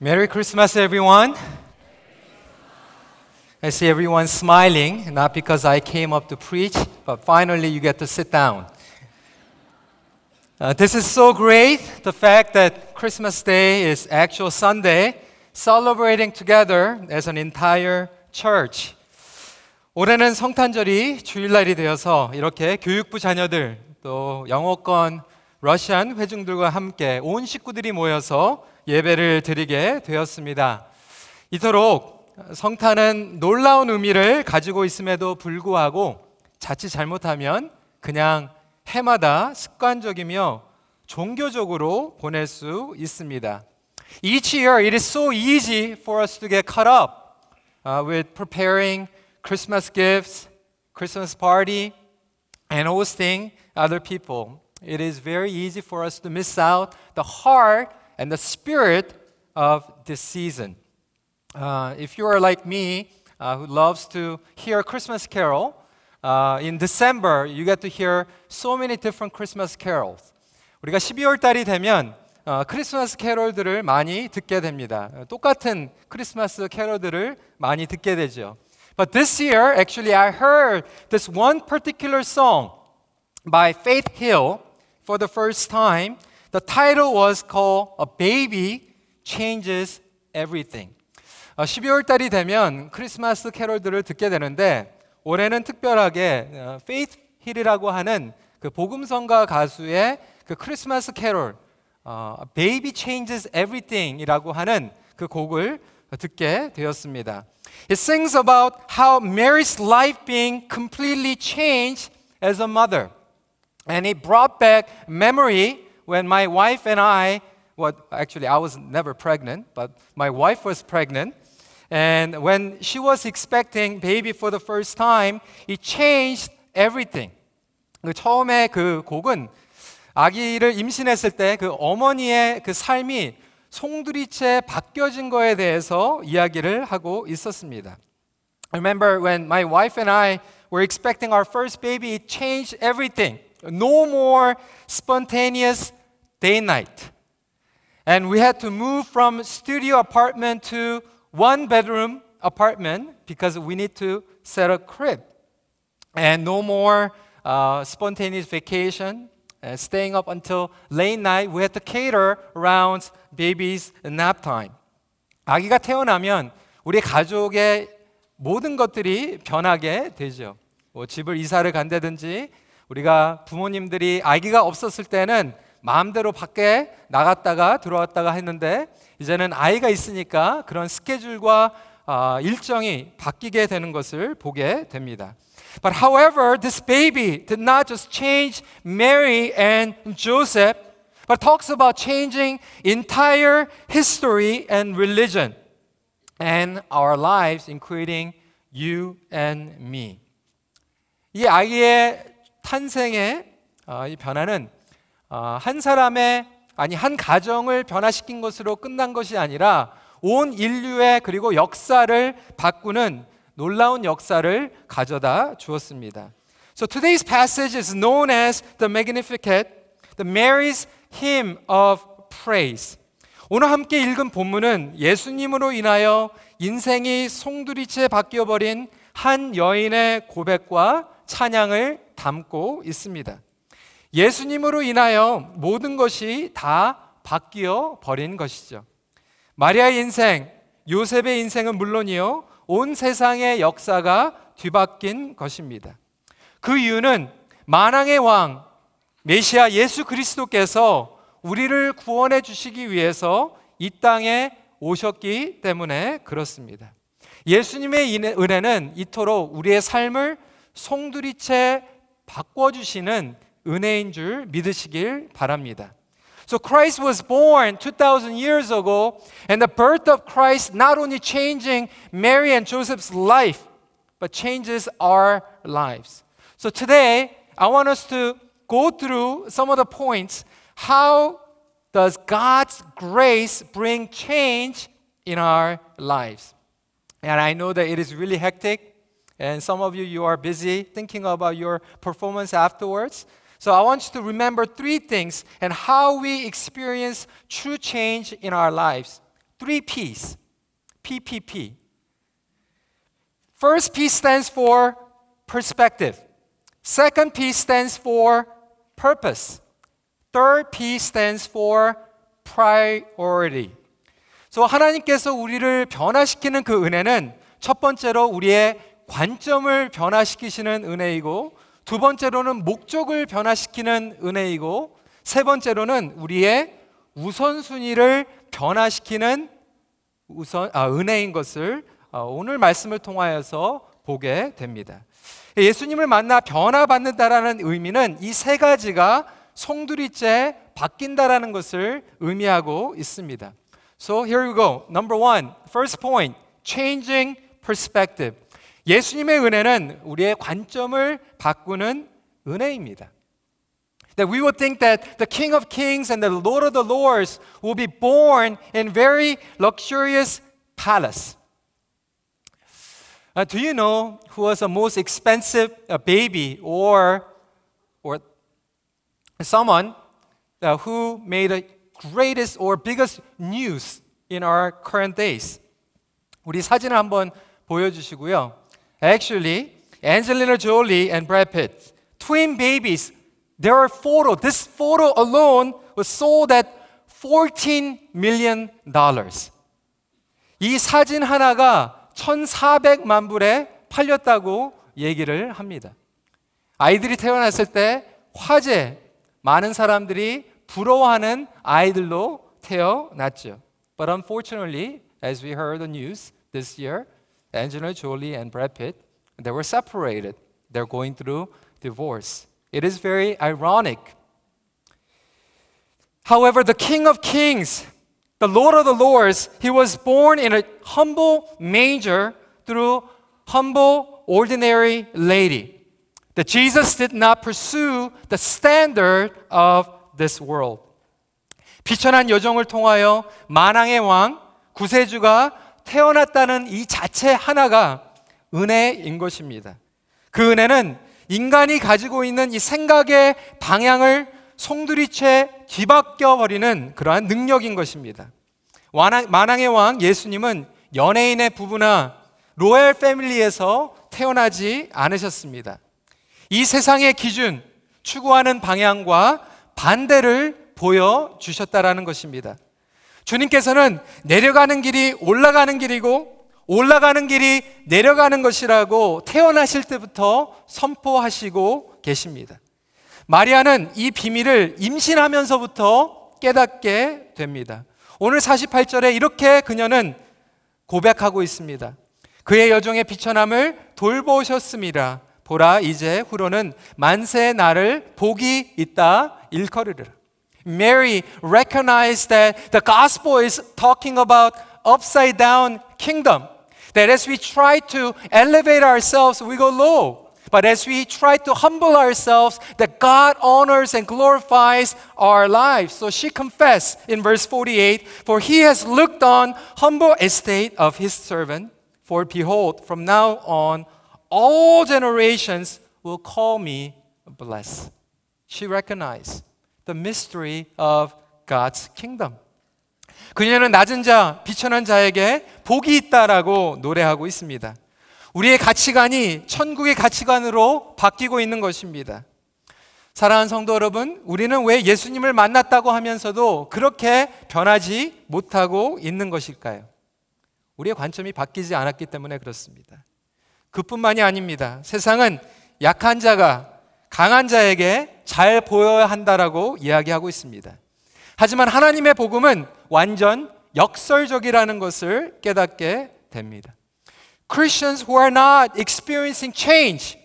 Merry Christmas, everyone. I see everyone smiling, not because I came up to preach, but finally you get to sit down. Uh, this is so great, the fact that Christmas Day is actual Sunday, celebrating together as an entire church. 올해는 성탄절이 주일날이 되어서 이렇게 교육부 자녀들, 또 영어권 러시안 회중들과 함께 온 식구들이 모여서 예배를 드리게 되었습니다. 이토록 성탄은 놀라운 의미를 가지고 있음에도 불구하고 자칫 잘못하면 그냥 해마다 습관적이며 종교적으로 보낼 수 있습니다. Each year it is so easy for us to get caught up uh, with preparing Christmas gifts, Christmas party, and hosting other people. It is very easy for us to miss out the heart and the spirit of this season. Uh, if you are like me, uh, who loves to hear a Christmas carol, uh, in December you get to hear so many different Christmas carols. 우리가 12월 달이 되면 어, 크리스마스 캐롤들을 많이 듣게 됩니다. 똑같은 크리스마스 캐롤들을 많이 듣게 되죠. But this year, actually, I heard this one particular song by Faith Hill for the first time. The title was called A Baby Changes Everything. 어, 12월 달이 되면 크리스마스 캐롤들을 듣게 되는데 올해는 특별하게 어, Faith Hill이라고 하는 그 복음성가 가수의 그 크리스마스 캐롤 어, Baby Changes Everything이라고 하는 그 곡을 듣게 되었습니다. It sings about how Mary's life being completely changed as a mother. And it brought back memory when my wife and I, well, actually, I was never pregnant, but my wife was pregnant. And when she was expecting baby for the first time, it changed everything. 그 처음에 그 곡은 아기를 임신했을 때 그 어머니의 그 삶이 송두리째 바뀌어진 거에 대해서 이야기를 하고 있었습니다. I remember when my wife and I were expecting our first baby, it changed everything. No more spontaneous day night. And we had to move from studio apartment to one bedroom apartment because we need to set a crib. And no more uh, spontaneous vacation, uh, staying up until late night. We had to cater around baby's nap time. 아기가 태어나면 우리 가족의 모든 것들이 변하게 되죠. 뭐 집을 이사를 간다든지 우리가 부모님들이 아기가 없었을 때는 마음대로 밖에 나갔다가 들어왔다가 했는데 이제는 아이가 있으니까 그런 스케줄과 어, 일정이 바뀌게 되는 것을 보게 됩니다. But however, this baby did not just change Mary and Joseph, but talks about changing entire history and religion and our lives, including you and me. 이 아이의 탄생의 어, 이 변화는 어, 한 사람의 아니 한 가정을 변화시킨 것으로 끝난 것이 아니라 온 인류의 그리고 역사를 바꾸는 놀라운 역사를 가져다 주었습니다. So today's passage is known as the Magnificat, the Mary's hymn of praise. 오늘 함께 읽은 본문은 예수님으로 인하여 인생이 송두리째 바뀌어 버린 한 여인의 고백과 찬양을 담고 있습니다. 예수님으로 인하여 모든 것이 다 바뀌어 버린 것이죠. 마리아의 인생, 요셉의 인생은 물론이요, 온 세상의 역사가 뒤바뀐 것입니다. 그 이유는 만왕의 왕, 메시아 예수 그리스도께서 우리를 구원해 주시기 위해서 이 땅에 오셨기 때문에 그렇습니다. 예수님의 은혜는 이토록 우리의 삶을 송두리째 바꿔주시는 은혜인 줄 믿으시길 바랍니다. So Christ was born 2000 years ago and the birth of Christ not only changing Mary and Joseph's life but changes our lives. So today I want us to go through some of the points how does God's grace bring change in our lives? And I know that it is really hectic and some of you you are busy thinking about your performance afterwards. So I want you to remember three things and how we experience true change in our lives. three P's. PPP. First P stands for perspective. Second P stands for purpose. Third P stands for priority. So 하나님께서 우리를 변화시키는 그 은혜는 첫 번째로 우리의 관점을 변화시키시는 은혜이고 두 번째로는 목적을 변화시키는 은혜이고 세 번째로는 우리의 우선순위를 변화시키는 우선 아, 은혜인 것을 어, 오늘 말씀을 통하여서 보게 됩니다. 예수님을 만나 변화받는다라는 의미는 이 세 가지가 송두리째 바뀐다라는 것을 의미하고 있습니다. So here we go. Number one, first point, changing perspective. 예수님의 은혜는 우리의 관점을 바꾸는 은혜입니다. That we would think that the King of Kings and the Lord of the Lords will be born in very luxurious palace. Uh, do you know who was the most expensive uh, baby or, or someone uh, who made the greatest or biggest news in our current days? 우리 사진을 한번 보여주시고요. Actually, Angelina Jolie and Brad Pitt, twin babies, their photo, this photo alone was sold at 14 million dollars. 이 사진 하나가 1,400만 불에 팔렸다고 얘기를 합니다. 아이들이 태어났을 때 화제, 많은 사람들이 부러워하는 아이들로 태어났죠. But unfortunately, as we heard the news this year, Angelina Jolie and Brad Pitt, they were separated. They're going through divorce. It is very ironic. However, the King of Kings, the Lord of the Lords, he was born in a humble manger through humble, ordinary lady. That Jesus did not pursue the standard of this world. 비천한 여정을 통하여 만왕의 왕 구세주가 태어났다는 이 자체 하나가 은혜인 것입니다. 그 은혜는 인간이 가지고 있는 이 생각의 방향을 송두리째 뒤바뀌어 버리는 그러한 능력인 것입니다. 만왕의 왕 예수님은 연예인의 부부나 로얄 패밀리에서 태어나지 않으셨습니다. 이 세상의 기준, 추구하는 방향과 반대를 보여주셨다라는 것입니다. 주님께서는 내려가는 길이 올라가는 길이고 올라가는 길이 내려가는 것이라고 태어나실 때부터 선포하시고 계십니다. 마리아는 이 비밀을 임신하면서부터 깨닫게 됩니다. 오늘 48절에 이렇게 그녀는 고백하고 있습니다. 그의 여종의 비천함을 돌보셨습니다. 보라 이제 후로는 만세 나를 복이 있다 일컬으리라. Mary recognized that the gospel is talking about upside down kingdom. That as we try to elevate ourselves, we go low. But as we try to humble ourselves, that God honors and glorifies our lives. So she confessed in verse 48 For he has looked on humble estate of his servant. For behold, from now on, all generations will call me blessed. She recognized the mystery of God's kingdom. 그녀는 낮은 자, 비천한 자에게 복이 있다라고 노래하고 있습니다. 우리의 가치관이 천국의 가치관으로 바뀌고 있는 것입니다. 사랑하는 성도 여러분, 우리는 왜 예수님을 만났다고 하면서도 그렇게 변하지 못하고 있는 것일까요? 우리의 관점이 바뀌지 않았기 때문에 그렇습니다. 그뿐만이 아닙니다. 세상은 약한 자가 강한 자에게 잘 보여야 한다라고 이야기하고 있습니다. 하지만 하나님의 복음은 완전 역설적이라는 것을 깨닫게 됩니다. Christians who are not experiencing change,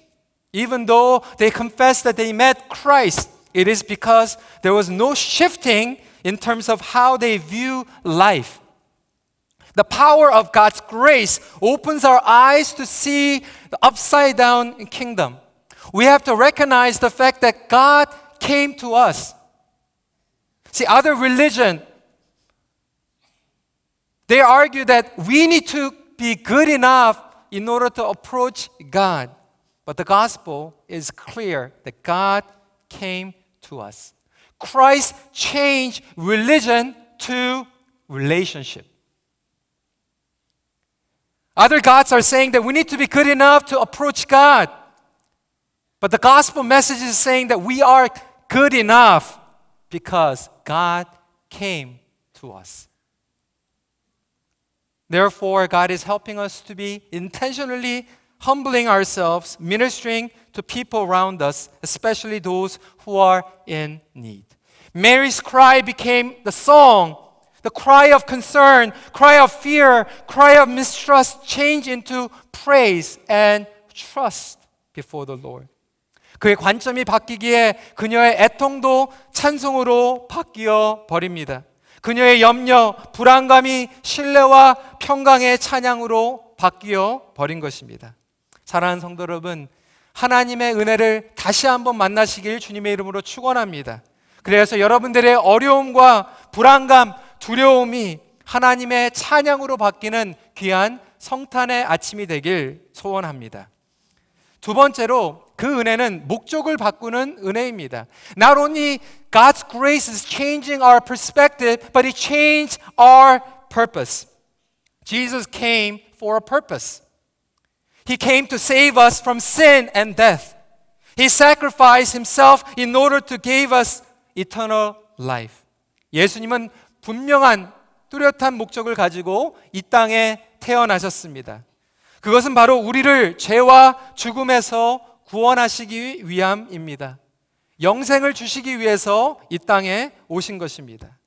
even though they confess that they met Christ, it is because there was no shifting in terms of how they view life. The power of God's grace opens our eyes to see the upside down kingdom. We have to recognize the fact that God came to us. See, other religion, they argue that we need to be good enough in order to approach God. But the gospel is clear that God came to us. Christ changed religion to relationship. Other gods are saying that we need to be good enough to approach God. But the gospel message is saying that we are good enough because God came to us. Therefore, God is helping us to be intentionally humbling ourselves, ministering to people around us, especially those who are in need. Mary's cry became the song, the cry of concern, cry of fear, cry of mistrust changed into praise and trust before the Lord. 그의 관점이 바뀌기에 그녀의 애통도 찬송으로 바뀌어 버립니다. 그녀의 염려, 불안감이 신뢰와 평강의 찬양으로 바뀌어 버린 것입니다. 사랑하는 성도 여러분, 하나님의 은혜를 다시 한번 만나시길 주님의 이름으로 축원합니다. 그래서 여러분들의 어려움과 불안감, 두려움이 하나님의 찬양으로 바뀌는 귀한 성탄의 아침이 되길 소원합니다. 두 번째로 그 은혜는 목적을 바꾸는 은혜입니다. Not only God's grace is changing our perspective, but it changed our purpose. Jesus came for a purpose. He came to save us from sin and death. He sacrificed himself in order to give us eternal life. 예수님은 분명한 뚜렷한 목적을 가지고 이 땅에 태어나셨습니다. 그것은 바로 우리를 죄와 죽음에서 구원하시기 위함입니다. 영생을 주시기 위해서 이 땅에 오신 것입니다.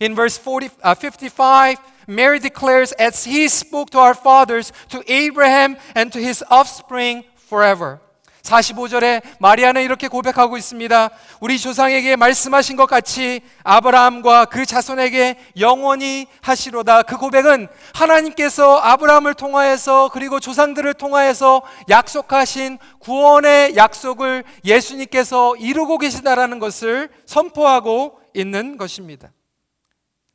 In verse 40, uh, 55, Mary declares, as he spoke to our fathers, to Abraham and to his offspring forever. 45절에 마리아는 이렇게 고백하고 있습니다. 우리 조상에게 말씀하신 것 같이 아브라함과 그 자손에게 영원히 하시로다. 그 고백은 하나님께서 아브라함을 통하여서 그리고 조상들을 통하여서 약속하신 구원의 약속을 예수님께서 이루고 계시다라는 것을 선포하고 있는 것입니다.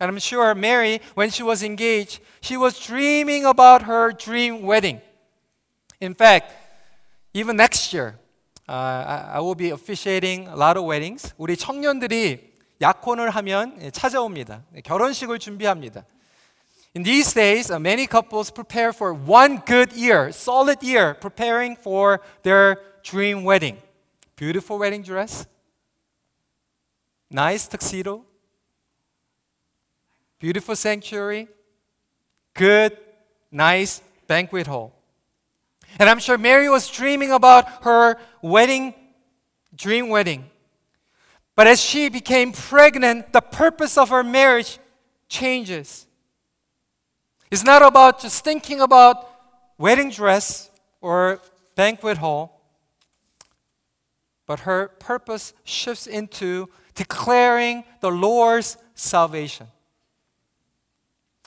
And I'm sure Mary, when she was engaged, she was dreaming about her dream wedding. In fact, even next year, uh, I, I will be officiating a lot of weddings. 우리 청년들이 약혼을 하면 찾아옵니다. 결혼식을 준비합니다. In these days, uh, many couples prepare for one good year, solid year, preparing for their dream wedding. Beautiful wedding dress, nice tuxedo, beautiful sanctuary, good, nice banquet hall. And I'm sure Mary was dreaming about her wedding, dream wedding. But as she became pregnant, the purpose of her marriage changes. It's not about just thinking about wedding dress or banquet hall, but her purpose shifts into declaring the Lord's salvation.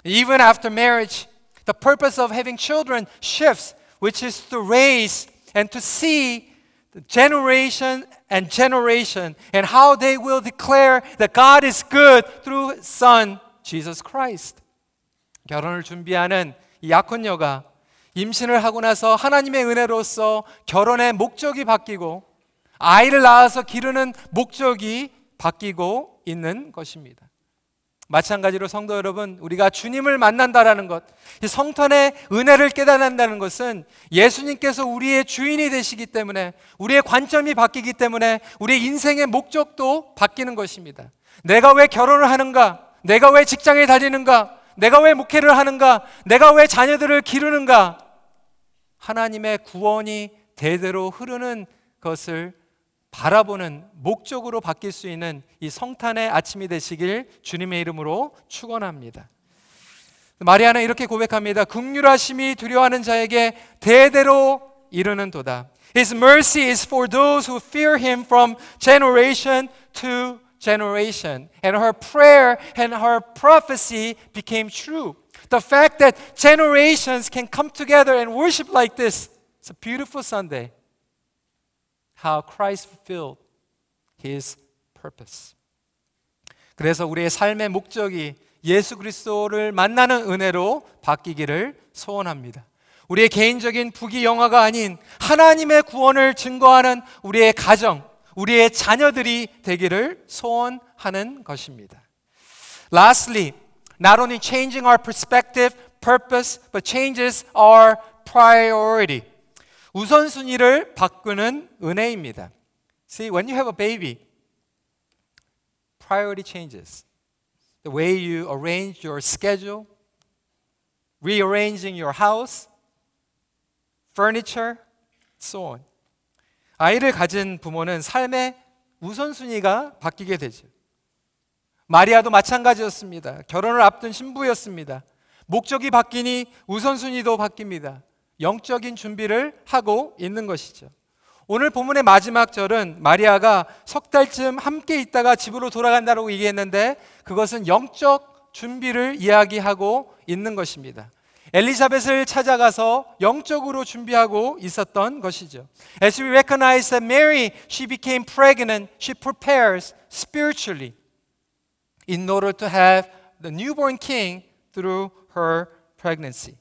Even after marriage, the purpose of having children shifts, which is to raise and to see generation and generation and how they will declare that God is good through His Son, Jesus Christ. 결혼을 준비하는 이 약혼녀가 임신을 하고 나서 하나님의 은혜로서 결혼의 목적이 바뀌고 아이를 낳아서 기르는 목적이 바뀌고 있는 것입니다. 마찬가지로 성도 여러분, 우리가 주님을 만난다라는 것, 이 성탄의 은혜를 깨달는다는 것은 예수님께서 우리의 주인이 되시기 때문에 우리의 관점이 바뀌기 때문에 우리의 인생의 목적도 바뀌는 것입니다. 내가 왜 결혼을 하는가? 내가 왜 직장에 다니는가? 내가 왜 목회를 하는가? 내가 왜 자녀들을 기르는가? 하나님의 구원이 대대로 흐르는 것을 바라보는 목적으로 바뀔 수 있는 이 성탄의 아침이 되시길 주님의 이름으로 축원합니다. 마리아는 이렇게 고백합니다. 극률하심이 두려워하는 자에게 대대로 이르는도다. His mercy is for those who fear him from generation to generation. And her prayer and her prophecy became true. The fact that generations can come together and worship like this, it's a beautiful Sunday. How Christ fulfilled his purpose. 그래서 우리의 삶의 목적이 예수 그리스도를 만나는 은혜로 바뀌기를 소원합니다. 우리의 개인적인 부귀 영화가 아닌 하나님의 구원을 증거하는 우리의 가정, 우리의 자녀들이 되기를 소원하는 것입니다. Lastly, not only changing our perspective, purpose, but changes our priority. 우선순위를 바꾸는 은혜입니다. See, when you have a baby, priority changes. The way you arrange your schedule, rearranging your house, furniture, so on. 아이를 가진 부모는 삶의 우선순위가 바뀌게 되죠. 마리아도 마찬가지였습니다. 결혼을 앞둔 신부였습니다. 목적이 바뀌니 우선순위도 바뀝니다. 영적인 준비를 하고 있는 것이죠. 오늘 본문의 마지막 절은 마리아가 석 달쯤 함께 있다가 집으로 돌아간다고 얘기했는데 그것은 영적 준비를 이야기하고 있는 것입니다. 엘리자벳을 찾아가서 영적으로 준비하고 있었던 것이죠. As we recognize that Mary, she became pregnant, she prepares spiritually in order to have the newborn king through her pregnancy.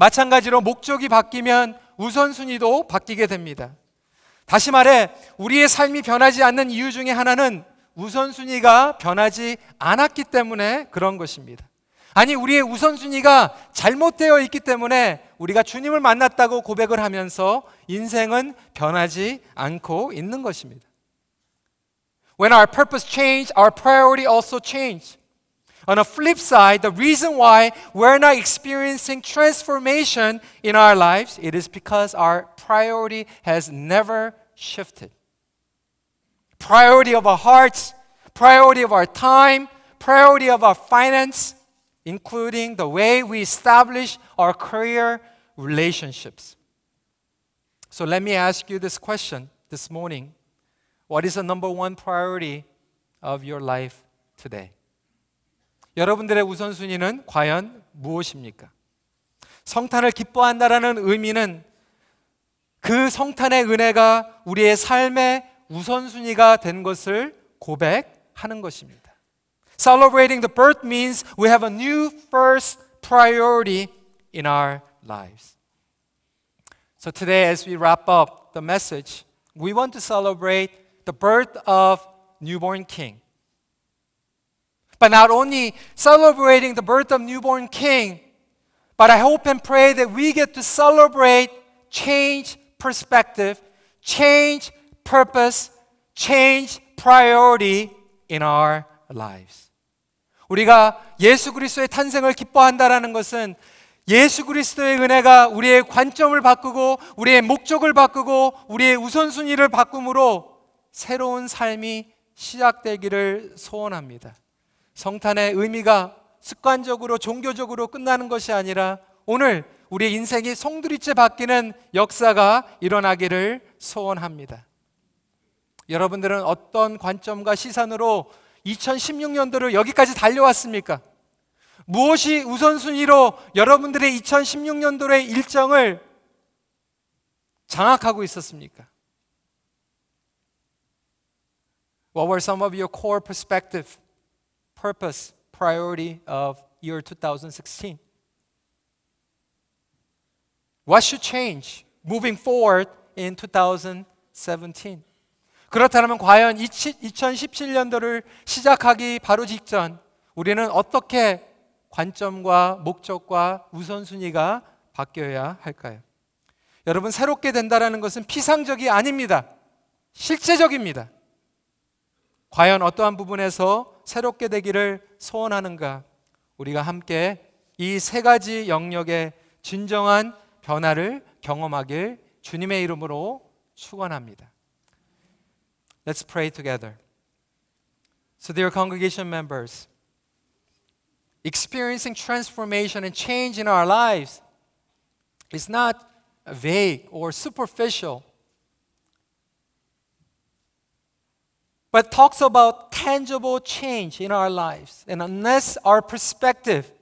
마찬가지로 목적이 바뀌면 우선순위도 바뀌게 됩니다. 다시 말해, 우리의 삶이 변하지 않는 이유 중에 하나는 우선순위가 변하지 않았기 때문에 그런 것입니다. 아니, 우리의 우선순위가 잘못되어 있기 때문에 우리가 주님을 만났다고 고백을 하면서 인생은 변하지 않고 있는 것입니다. When our purpose change, our priority also change. On a flip side, the reason why we're not experiencing transformation in our lives, it is because our priority has never shifted. Priority of our hearts, priority of our time, priority of our finance, including the way we establish our career relationships. So let me ask you this question this morning. What is the number one priority of your life today? 여러분들의 우선순위는 과연 무엇입니까? 성탄을 기뻐한다라는 의미는 그 성탄의 은혜가 우리의 삶의 우선순위가 된 것을 고백하는 것입니다. Celebrating the birth means we have a new first priority in our lives. So today, as we wrap up the message, we want to celebrate the birth of newborn king. But not only celebrating the birth of newborn king, but I hope and pray that we get to celebrate change perspective, change purpose, change priority in our lives. 우리가 예수 그리스도의 탄생을 기뻐한다라는 것은 예수 그리스도의 은혜가 우리의 관점을 바꾸고 우리의 목적을 바꾸고 우리의 우선순위를 바꿈으로 새로운 삶이 시작되기를 소원합니다. 성탄의 의미가 습관적으로 종교적으로 끝나는 것이 아니라 오늘 우리의 인생이 송두리째 바뀌는 역사가 일어나기를 소원합니다. 여러분들은 어떤 관점과 시선으로 2016년도를 여기까지 달려왔습니까? 무엇이 우선순위로 여러분들의 2016년도의 일정을 장악하고 있었습니까? What were some of your core perspective, purpose, priority of year 2016? What should change moving forward in 2017? 그렇다면 과연 2017년도를 시작하기 바로 직전 우리는 어떻게 관점과 목적과 우선순위가 바뀌어야 할까요? 여러분 새롭게 된다라는 것은 피상적이 아닙니다. 실제적입니다. 과연 어떠한 부분에서 새롭게 되기를 소원하는가? 우리가 함께 이 세 가지 영역의 진정한 변화를 경험하길 주님의 이름으로 축원합니다. Let's pray together. So dear congregation members, experiencing transformation and change in our lives is not vague or superficial. But talks about tangible change in our lives. And unless our perspective,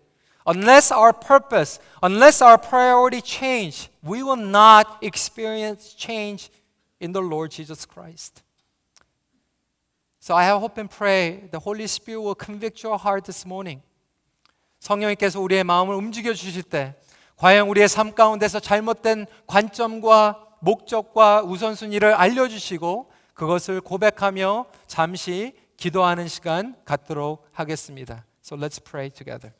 unless our purpose, unless our priority change, we will not experience change in the Lord Jesus Christ. So I hope and pray the Holy Spirit will convict your heart this morning. 성령님께서 우리의 마음을 움직여 주실 때 과연 우리의 삶 가운데서 잘못된 관점과 목적과 우선순위를 알려 주시고 그것을 고백하며 잠시 기도하는 시간 갖도록 하겠습니다. So let's pray together.